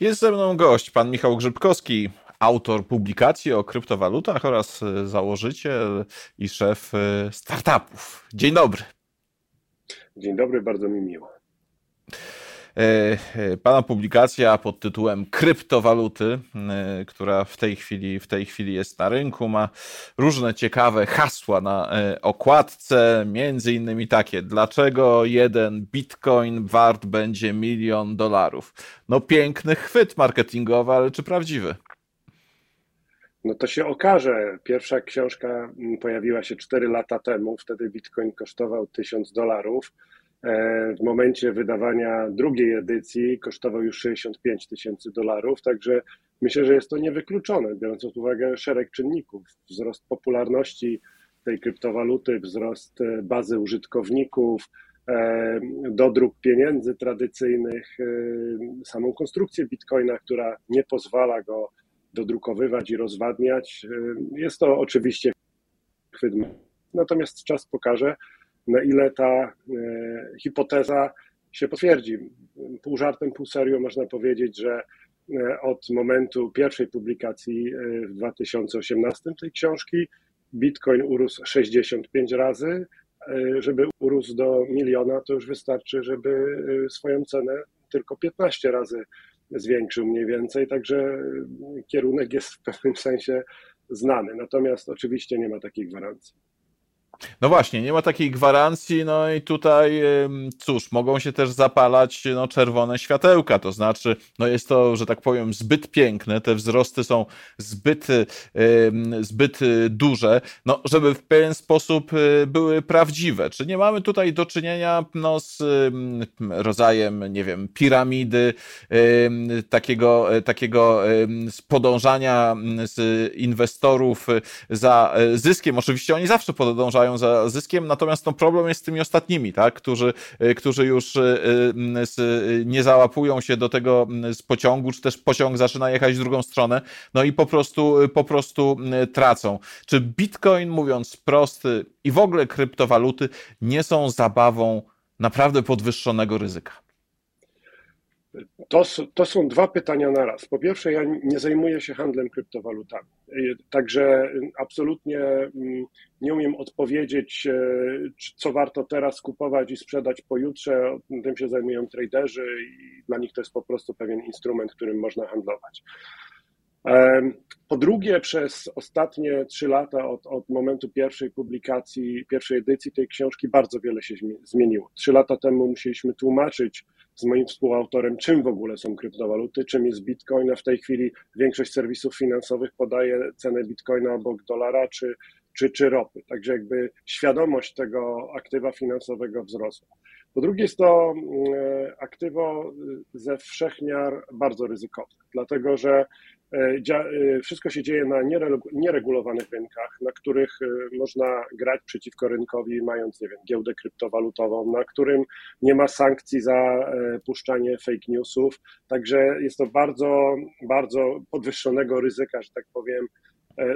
Jest ze mną gość, pan Michał Grzybkowski, autor publikacji o kryptowalutach oraz założyciel i szef startupów. Dzień dobry. Dzień dobry, bardzo mi miło. E, e, pana publikacja pod tytułem Kryptowaluty, e, która w tej chwili, w tej chwili jest na rynku, ma różne ciekawe hasła na okładce, między innymi takie, dlaczego jeden bitcoin wart będzie milion dolarów? No piękny chwyt marketingowy, ale czy prawdziwy? No to się okaże. Pierwsza książka pojawiła się 4 lata temu, wtedy bitcoin kosztował 1000 dolarów. E, w momencie wydawania drugiej edycji kosztował już 65 tysięcy dolarów, także myślę, że jest to niewykluczone, biorąc pod uwagę szereg czynników. Wzrost popularności tej kryptowaluty, wzrost e, bazy użytkowników, e, dodruk pieniędzy tradycyjnych, samą konstrukcję bitcoina, która nie pozwala go dodrukowywać i rozwadniać. Jest to oczywiście chwyt. Natomiast czas pokaże, na ile ta e, hipoteza się potwierdzi. Pół żartem, pół serio można powiedzieć, że e, od momentu pierwszej publikacji e, w 2018 tej książki Bitcoin urósł 65 razy. Żeby urósł do miliona, to już wystarczy, żeby swoją cenę tylko 15 razy zwiększył mniej więcej, także kierunek jest w pewnym sensie znany. Natomiast oczywiście nie ma takiej gwarancji. No właśnie, nie ma takiej gwarancji, no i tutaj, cóż, mogą się też zapalać no, czerwone światełka, to znaczy, no jest to, że tak powiem, zbyt piękne, te wzrosty są zbyt, zbyt duże, no, żeby w pewien sposób y, były prawdziwe. Czy nie mamy tutaj do czynienia no, z rodzajem, nie wiem, piramidy, takiego, takiego podążania z inwestorów za e, zyskiem? Oczywiście oni zawsze podążają za zyskiem, natomiast no, problem jest z tymi ostatnimi, tak? którzy, y, którzy już y, y, nie załapują się do tego z pociągu, czy też pociąg zaczyna jechać w drugą stronę, no i po prostu, po prostu tracą. Czy Bitcoin, mówiąc prosty, i w ogóle kryptowaluty nie są zabawą naprawdę podwyższonego ryzyka? To, to są dwa pytania na raz. Po pierwsze, ja nie zajmuję się handlem kryptowalutami, także absolutnie mm, nie umiem odpowiedzieć, e, co warto teraz kupować i sprzedać pojutrze. Tym się zajmują traderzy i dla nich to jest po prostu pewien instrument, którym można handlować. Po drugie, przez ostatnie trzy lata od, od, momentu pierwszej publikacji, pierwszej edycji tej książki bardzo wiele się zmieniło. Trzy lata temu musieliśmy tłumaczyć z moim współautorem, czym w ogóle są kryptowaluty, czym jest bitcoin, a w tej chwili większość serwisów finansowych podaje cenę bitcoina obok dolara czy, czy, czy ropy. Także jakby świadomość tego aktywa finansowego wzrosła. Po drugie jest to mm, aktywo ze wszechmiar bardzo ryzykowne, dlatego że E, e, wszystko się dzieje na nieregulowanych rynkach, na których e, można grać przeciwko rynkowi, mając, nie wiem, giełdę kryptowalutową, na którym nie ma sankcji za puszczanie fake newsów. Także jest to bardzo, bardzo podwyższonego ryzyka, że tak powiem,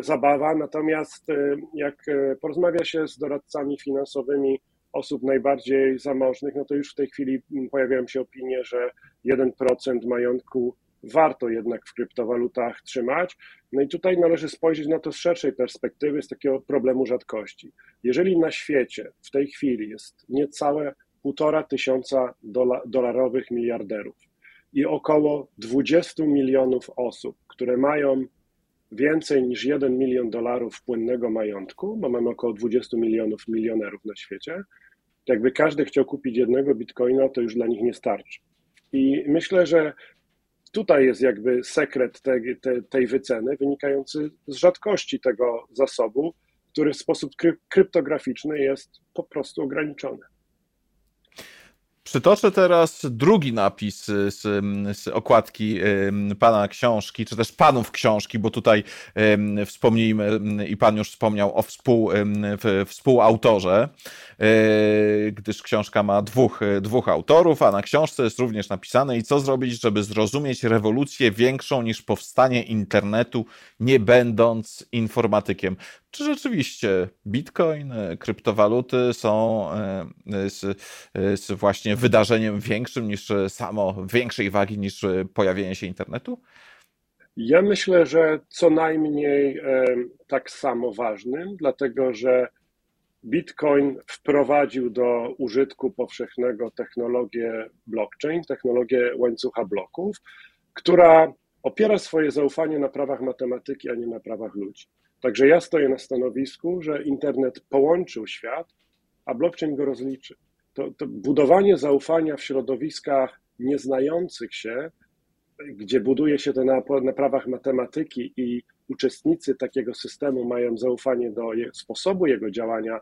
zabawa. Natomiast jak porozmawia się z doradcami finansowymi osób najbardziej zamożnych, no to już w tej chwili pojawiają się opinie, że 1% majątku warto jednak w kryptowalutach trzymać. No i tutaj należy spojrzeć na to z szerszej perspektywy, z takiego problemu rzadkości. Jeżeli na świecie w tej chwili jest niecałe półtora tysiąca dola, dolarowych miliarderów i około 20 milionów osób, które mają więcej niż 1 milion dolarów płynnego majątku, bo mamy około 20 milionów milionerów na świecie, jakby każdy chciał kupić jednego bitcoina, to już dla nich nie starczy. I myślę, że tutaj jest jakby sekret tej, tej, tej wyceny wynikający z rzadkości tego zasobu, który w sposób kryptograficzny jest po prostu ograniczony. Przytoczę teraz drugi napis z, z, okładki pana książki, czy też panów książki, bo tutaj wspomnijmy, i pan już wspomniał o współ, współautorze, e, gdyż książka ma dwóch, dwóch autorów, a na książce jest również napisane i co zrobić, żeby zrozumieć rewolucję większą niż powstanie internetu, nie będąc informatykiem. Czy rzeczywiście Bitcoin, kryptowaluty są z, z właśnie wydarzeniem większym niż samo, większej wagi niż pojawienie się internetu? Ja myślę, że co najmniej tak samo ważnym, dlatego że Bitcoin wprowadził do użytku powszechnego technologię blockchain, technologię łańcucha bloków, która opiera swoje zaufanie na prawach matematyki, a nie na prawach ludzi. Także ja stoję na stanowisku, że internet połączył świat, a blockchain go rozliczy. To, to budowanie zaufania w środowiskach nieznających się, gdzie buduje się to na, na prawach matematyki i uczestnicy takiego systemu mają zaufanie do sposobu jego działania,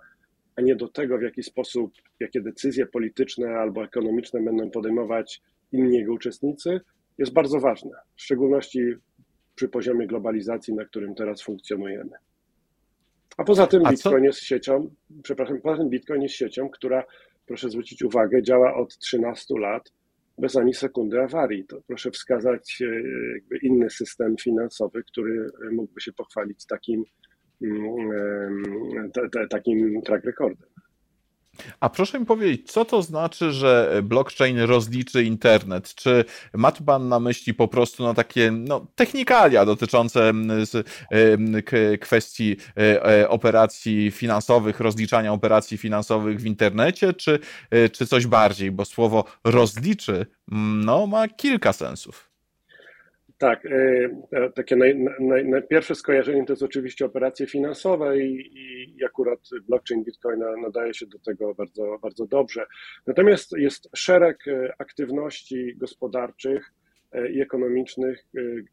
a nie do tego, w jaki sposób, jakie decyzje polityczne albo ekonomiczne będą podejmować inni jego uczestnicy, jest bardzo ważne, w szczególności przy poziomie globalizacji, na którym teraz funkcjonujemy. A poza tym a Bitcoin co? jest siecią, przepraszam, poza tym Bitcoin jest siecią, która, proszę zwrócić uwagę, działa od 13 lat bez ani sekundy awarii. To proszę wskazać e, inny system finansowy, który mógłby się pochwalić takim, mm, takim track recordem. A proszę mi powiedzieć, co to znaczy, że blockchain rozliczy internet? Czy ma tu Pan na myśli po prostu no, takie no, technikalia dotyczące kwestii e, e, operacji finansowych, rozliczania operacji finansowych w internecie, czy, e, czy coś bardziej? Bo słowo rozliczy no, ma kilka sensów. Tak, e, e, takie naj, naj, naj, pierwsze skojarzenie to jest oczywiście operacje finansowe i, i akurat blockchain Bitcoina nadaje się do tego bardzo, bardzo dobrze. Natomiast jest szereg e, aktywności gospodarczych i ekonomicznych,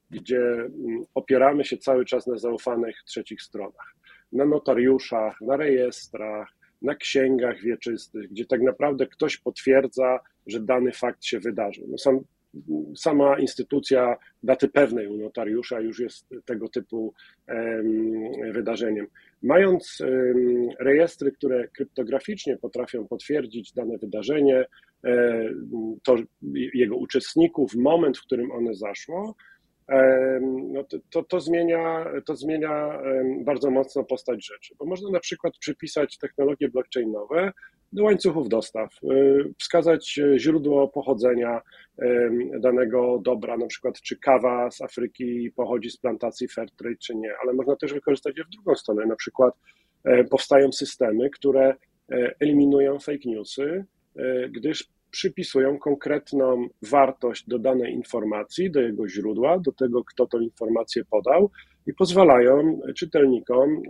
gdzie mm, opieramy się cały czas na zaufanych trzecich stronach. Na notariuszach, na rejestrach, na księgach wieczystych, gdzie tak naprawdę ktoś potwierdza, że dany fakt się wydarzył. No sam sama instytucja daty pewnej u notariusza już jest tego typu wydarzeniem. Mając rejestry, które kryptograficznie potrafią potwierdzić dane wydarzenie, e, to jego uczestników, moment, w którym one zaszło, no to, to, to, zmienia, to zmienia bardzo mocno postać rzeczy, bo można na przykład przypisać technologie blockchainowe do łańcuchów dostaw, y, wskazać źródło pochodzenia danego dobra, na przykład czy kawa z Afryki pochodzi z plantacji Fairtrade, czy nie, ale można też wykorzystać je w drugą stronę, na przykład e, powstają systemy, które e, eliminują fake newsy, e, gdyż przypisują konkretną wartość do danej informacji, do jego źródła, do tego, kto tą informację podał i pozwalają czytelnikom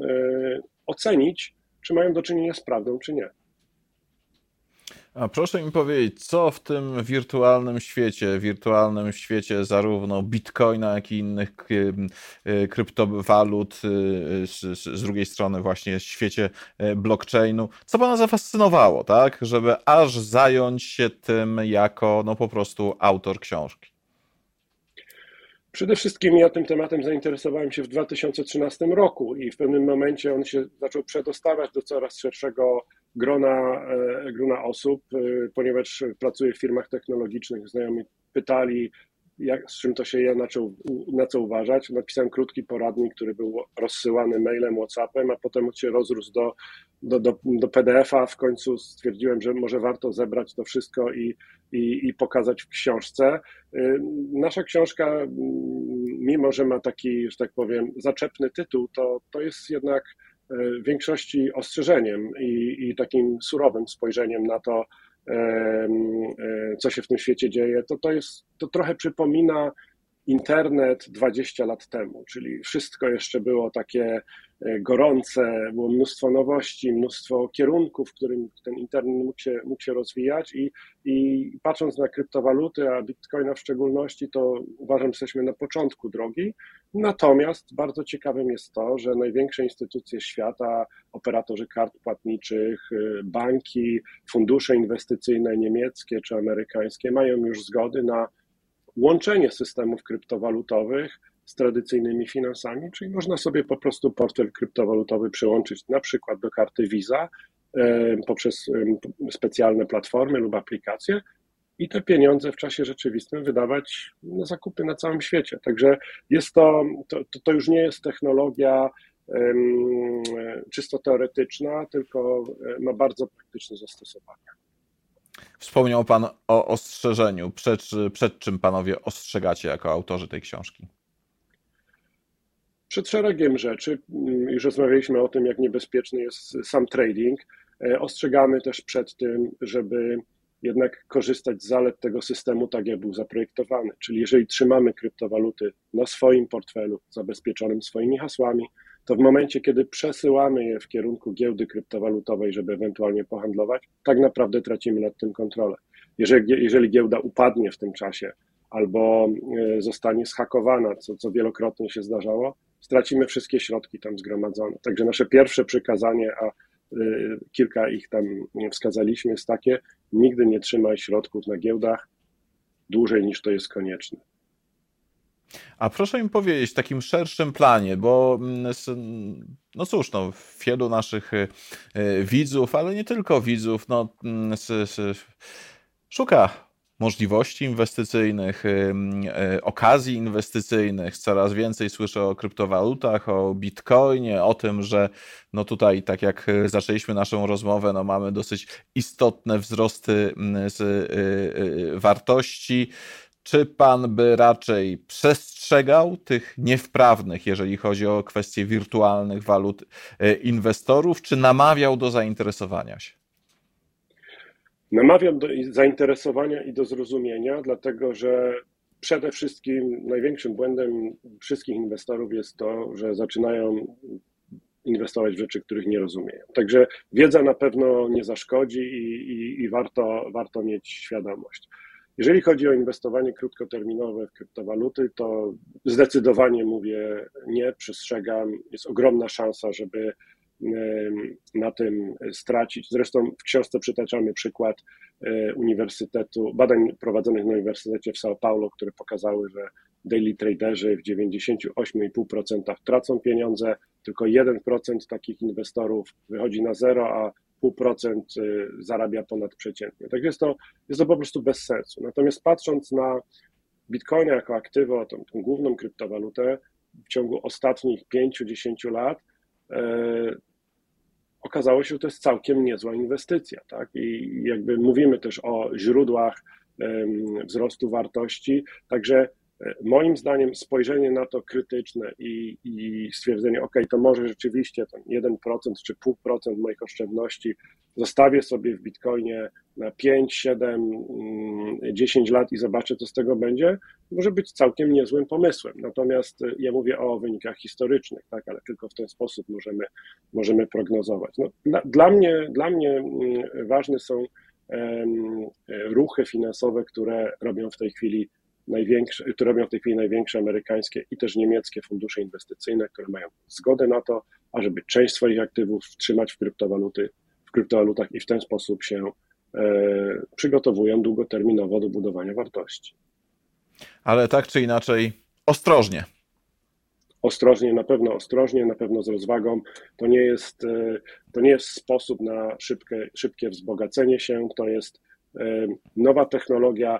ocenić, czy mają do czynienia z prawdą, czy nie. A proszę mi powiedzieć, co w tym wirtualnym świecie, wirtualnym świecie zarówno bitcoina, jak i innych e, kryptowalut, e, z, z drugiej strony właśnie świecie blockchainu, co Pana zafascynowało, tak, żeby aż zająć się tym jako no po prostu autor książki? Przede wszystkim ja tym tematem zainteresowałem się w 2013 roku i w pewnym momencie on się zaczął przedostawać do coraz szerszego grona, e, grona osób, e, ponieważ pracuję w firmach technologicznych. Znajomi pytali, jak, z czym to się je, na co, na co uważać. Napisałem krótki poradnik, który był rozsyłany mailem, WhatsAppem, a potem się rozrósł do, do, do, do PDF-a. W końcu stwierdziłem, że może warto zebrać to wszystko i, i, i pokazać w książce. E, nasza książka, mimo że ma taki, że tak powiem, zaczepny tytuł, to, to jest jednak w większości ostrzeżeniem i, i takim surowym spojrzeniem na to, e, co się w tym świecie dzieje, to, to, jest, to trochę przypomina internet 20 lat temu, czyli wszystko jeszcze było takie e, gorące, było mnóstwo nowości, mnóstwo kierunków, w którym ten internet mógł się, mógł się rozwijać i, i patrząc na kryptowaluty, a bitcoina w szczególności, to uważam, że jesteśmy na początku drogi. Natomiast bardzo ciekawym jest to, że największe instytucje świata, operatorzy kart płatniczych, y, banki, fundusze inwestycyjne niemieckie czy amerykańskie mają już zgody na łączenie systemów kryptowalutowych z tradycyjnymi finansami, czyli można sobie po prostu portfel kryptowalutowy przyłączyć na przykład do karty Visa poprzez specjalne platformy lub aplikacje i te pieniądze w czasie rzeczywistym wydawać na zakupy na całym świecie. Także jest to, to, to już nie jest technologia czysto teoretyczna, tylko ma bardzo praktyczne zastosowania. Wspomniał Pan o ostrzeżeniu. Przed, przed czym Panowie ostrzegacie jako autorzy tej książki? Przed szeregiem rzeczy. Już rozmawialiśmy o tym, jak niebezpieczny jest sam trading. E, ostrzegamy też przed tym, żeby jednak korzystać z zalet tego systemu tak, jak był zaprojektowany. Czyli jeżeli trzymamy kryptowaluty na swoim portfelu, zabezpieczonym swoimi hasłami, to w momencie, kiedy przesyłamy je w kierunku giełdy kryptowalutowej, żeby ewentualnie pohandlować, tak naprawdę tracimy nad tym kontrolę. Jeżeli, jeżeli giełda upadnie w tym czasie albo e, zostanie schakowana, co, co wielokrotnie się zdarzało, stracimy wszystkie środki tam zgromadzone. Także nasze pierwsze przykazanie, a Y, kilka ich tam wskazaliśmy, jest takie: nigdy nie trzymaj środków na giełdach dłużej niż to jest konieczne. A proszę mi powiedzieć w takim szerszym planie, bo mm, no cóż, no, wielu naszych y, y, widzów, ale nie tylko widzów, no, mm, szuka możliwości inwestycyjnych, y, okazji inwestycyjnych. Coraz więcej słyszę o kryptowalutach, o bitcoinie, o tym, że no tutaj, tak jak zaczęliśmy naszą rozmowę, no mamy dosyć istotne wzrosty mm, z wartości. Czy pan by raczej przestrzegał tych niewprawnych, jeżeli chodzi o kwestie wirtualnych walut inwestorów, czy namawiał do zainteresowania się? Namawiam do zainteresowania i do zrozumienia, dlatego że przede wszystkim największym błędem wszystkich inwestorów jest to, że zaczynają inwestować w rzeczy, których nie rozumieją. Także wiedza na pewno nie zaszkodzi i, i, i warto, warto mieć świadomość. Jeżeli chodzi o inwestowanie krótkoterminowe w kryptowaluty, to zdecydowanie mówię nie, przestrzegam. Jest ogromna szansa, żeby na tym stracić. Zresztą w książce przytaczamy przykład e, uniwersytetu, badań prowadzonych na Uniwersytecie w São Paulo, które pokazały, że daily traderzy w 98,5% tracą pieniądze, tylko 1% takich inwestorów wychodzi na zero, a 0,5% y, zarabia ponad przeciętnie. Tak jest to, jest to po prostu bez sensu. Natomiast patrząc na Bitcoina jako aktywo, tą, tą główną kryptowalutę w ciągu ostatnich 5-10 lat, E, okazało się, że to jest całkiem niezła inwestycja. Tak? I jakby mówimy też o źródłach wzrostu wartości, także e, moim zdaniem spojrzenie na to krytyczne i, i stwierdzenie, ok, to może rzeczywiście ten 1% czy 0,5% moich oszczędności zostawię sobie w Bitcoinie na 5, 7, 10 lat i zobaczę, co z tego będzie, może być całkiem niezłym pomysłem. Natomiast y, ja mówię o wynikach historycznych, tak, ale tylko w ten sposób możemy, możemy prognozować. No, dla, dla, mnie, dla mnie mm, ważne są ruchy finansowe, które robią w tej chwili największe, które robią w tej chwili największe amerykańskie i też niemieckie fundusze inwestycyjne, które mają zgodę na to, ażeby część swoich aktywów trzymać w kryptowaluty, w kryptowalutach i w ten sposób się e, przygotowują długoterminowo do budowania wartości ale tak czy inaczej ostrożnie. Ostrożnie, na pewno ostrożnie, na pewno z rozwagą. To nie jest, e, to nie jest sposób na szybkie, szybkie wzbogacenie się, to jest e, nowa technologia.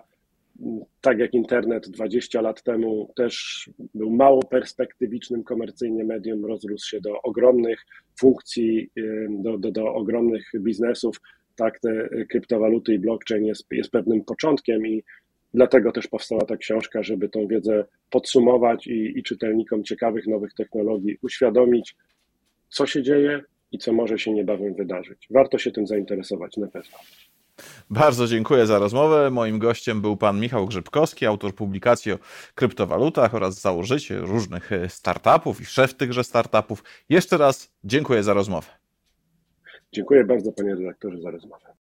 Tak jak internet 20 lat temu też był mało perspektywicznym komercyjnie medium, rozrósł się do ogromnych funkcji, do, do, do ogromnych biznesów. Tak, te kryptowaluty i blockchain jest, jest pewnym początkiem i Dlatego też powstała ta książka, żeby tą wiedzę podsumować i, i czytelnikom ciekawych nowych technologii uświadomić, co się dzieje i co może się niebawem wydarzyć. Warto się tym zainteresować na pewno. Bardzo dziękuję za rozmowę. Moim gościem był pan Michał Grzybkowski, autor publikacji o kryptowalutach oraz założyciel różnych startupów i szef tychże startupów. Jeszcze raz dziękuję za rozmowę. Dziękuję bardzo panie redaktorze za rozmowę.